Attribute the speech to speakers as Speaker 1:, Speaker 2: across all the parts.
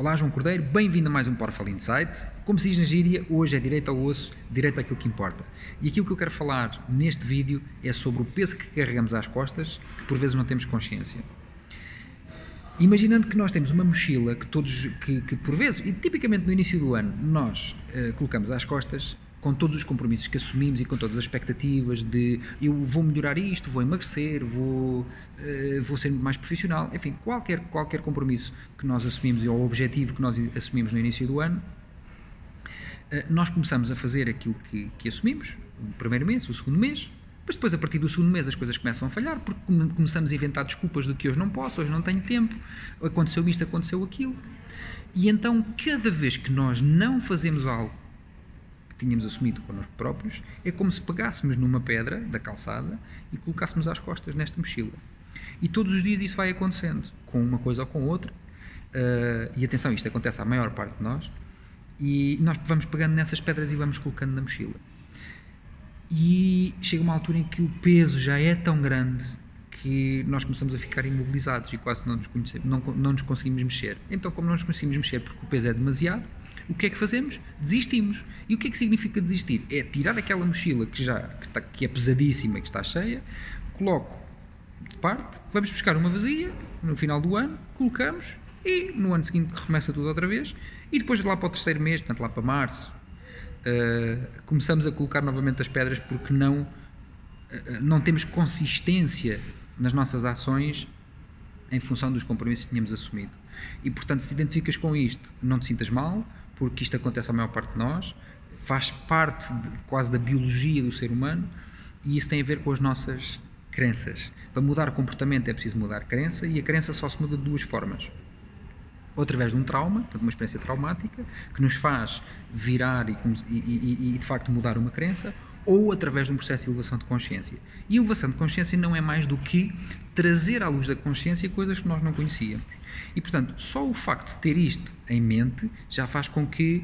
Speaker 1: Olá, João Cordeiro, bem-vindo a mais um Powerful Insight. Como se diz na gíria, hoje é direito ao osso, direito àquilo que importa. E aquilo que eu quero falar neste vídeo é sobre o peso que carregamos às costas, que por vezes não temos consciência. Imaginando que nós temos uma mochila que todos, que, que por vezes, e tipicamente no início do ano, nós uh, colocamos às costas, com todos os compromissos que assumimos e com todas as expectativas de eu vou melhorar isto, vou emagrecer, vou, uh, vou ser mais profissional, enfim, qualquer, qualquer compromisso que nós assumimos ou objetivo que nós assumimos no início do ano, uh, nós começamos a fazer aquilo que, que assumimos, o primeiro mês, o segundo mês, mas depois a partir do segundo mês as coisas começam a falhar porque começamos a inventar desculpas do que hoje não posso, hoje não tenho tempo, aconteceu isto, aconteceu aquilo. E então, cada vez que nós não fazemos algo tínhamos assumido connosco próprios, é como se pegássemos numa pedra da calçada e colocássemos às costas nesta mochila. E todos os dias isso vai acontecendo, com uma coisa ou com outra. Uh, e atenção, isto acontece à maior parte de nós. E nós vamos pegando nessas pedras e vamos colocando na mochila. E chega uma altura em que o peso já é tão grande que nós começamos a ficar imobilizados e quase não nos, não, não nos conseguimos mexer. Então, como não nos conseguimos mexer porque o peso é demasiado, o que é que fazemos? Desistimos. E o que é que significa desistir? É tirar aquela mochila que já que, está, que é pesadíssima que está cheia, coloco de parte, vamos buscar uma vazia no final do ano, colocamos e no ano seguinte recomeça tudo outra vez e depois lá para o terceiro mês, portanto lá para março, uh, começamos a colocar novamente as pedras porque não, uh, não temos consistência nas nossas ações em função dos compromissos que tínhamos assumido. E portanto, se te identificas com isto, não te sintas mal, porque isto acontece à maior parte de nós, faz parte de, quase da biologia do ser humano e isso tem a ver com as nossas crenças. Para mudar comportamento é preciso mudar crença e a crença só se muda de duas formas. Ou através de um trauma, portanto, uma experiência traumática, que nos faz virar e, e, e, de facto mudar uma crença, ou através de um processo de elevação de consciência. E elevação de consciência não é mais do que trazer à luz da consciência coisas que nós não conhecíamos. E, portanto, só o facto de ter isto em mente já faz com que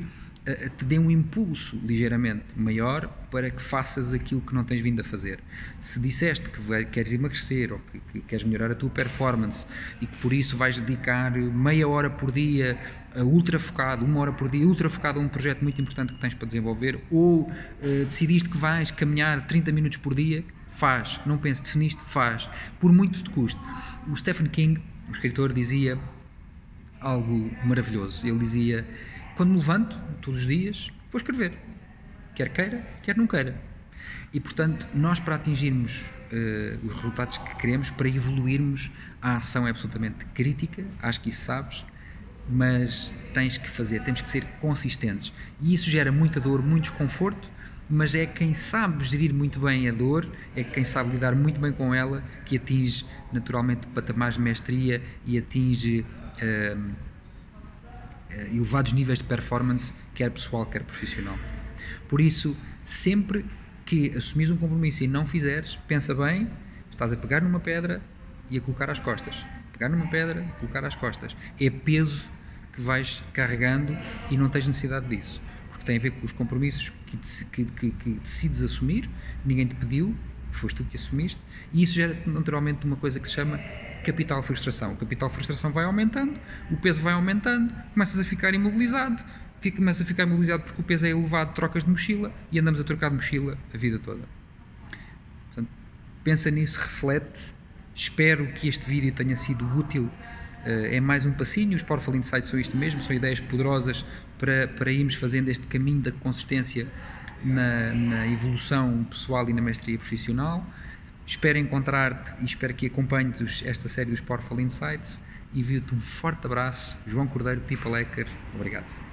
Speaker 1: te dê um impulso ligeiramente maior para que faças aquilo que não tens vindo a fazer. Se disseste que vai, queres emagrecer ou que, que, queres melhorar a tua performance e que por isso vais dedicar meia hora por dia a ultra focado, uma hora por dia, ultra focado a um projeto muito importante que tens para desenvolver, ou uh, decidiste que vais caminhar 30 minutos por dia, faz. Não pense, definiste, faz. Por muito te custe. O Stephen King, o escritor, dizia algo maravilhoso. Ele dizia: Quando me levanto, todos os dias, vou escrever. Quer queira, quer não queira. E portanto, nós para atingirmos uh, os resultados que queremos, para evoluirmos, a ação é absolutamente crítica, acho que isso sabes, mas tens que fazer, temos que ser consistentes. E isso gera muita dor, muito desconforto, mas é quem sabe gerir muito bem a dor, é quem sabe lidar muito bem com ela, que atinge naturalmente patamares de mestria e atinge uh, elevados níveis de performance, quer pessoal, quer profissional. Por isso, sempre que assumires um compromisso e não fizeres, pensa bem, estás a pegar numa pedra e a colocar às costas. Pegar numa pedra e colocar às costas. É peso que vais carregando e não tens necessidade disso tem a ver com os compromissos que, que, que, que decides assumir, ninguém te pediu, foste tu que assumiste, e isso gera naturalmente uma coisa que se chama capital frustração. O capital frustração vai aumentando, o peso vai aumentando, começas a ficar imobilizado, fica, começas a ficar imobilizado porque o peso é elevado, trocas de mochila e andamos a trocar de mochila a vida toda. Portanto, pensa nisso, reflete. Espero que este vídeo tenha sido útil eh, é mais um passinho. Os Powerful Insights são isto mesmo, são ideias poderosas para, para irmos fazendo este caminho da consistência na, na evolução pessoal e na mestria profissional. Espero encontrar-te e espero que acompanhes esta série dos Powerful Insights. Envio-te um forte abraço. João Cordeiro, People Hacker. Obrigado.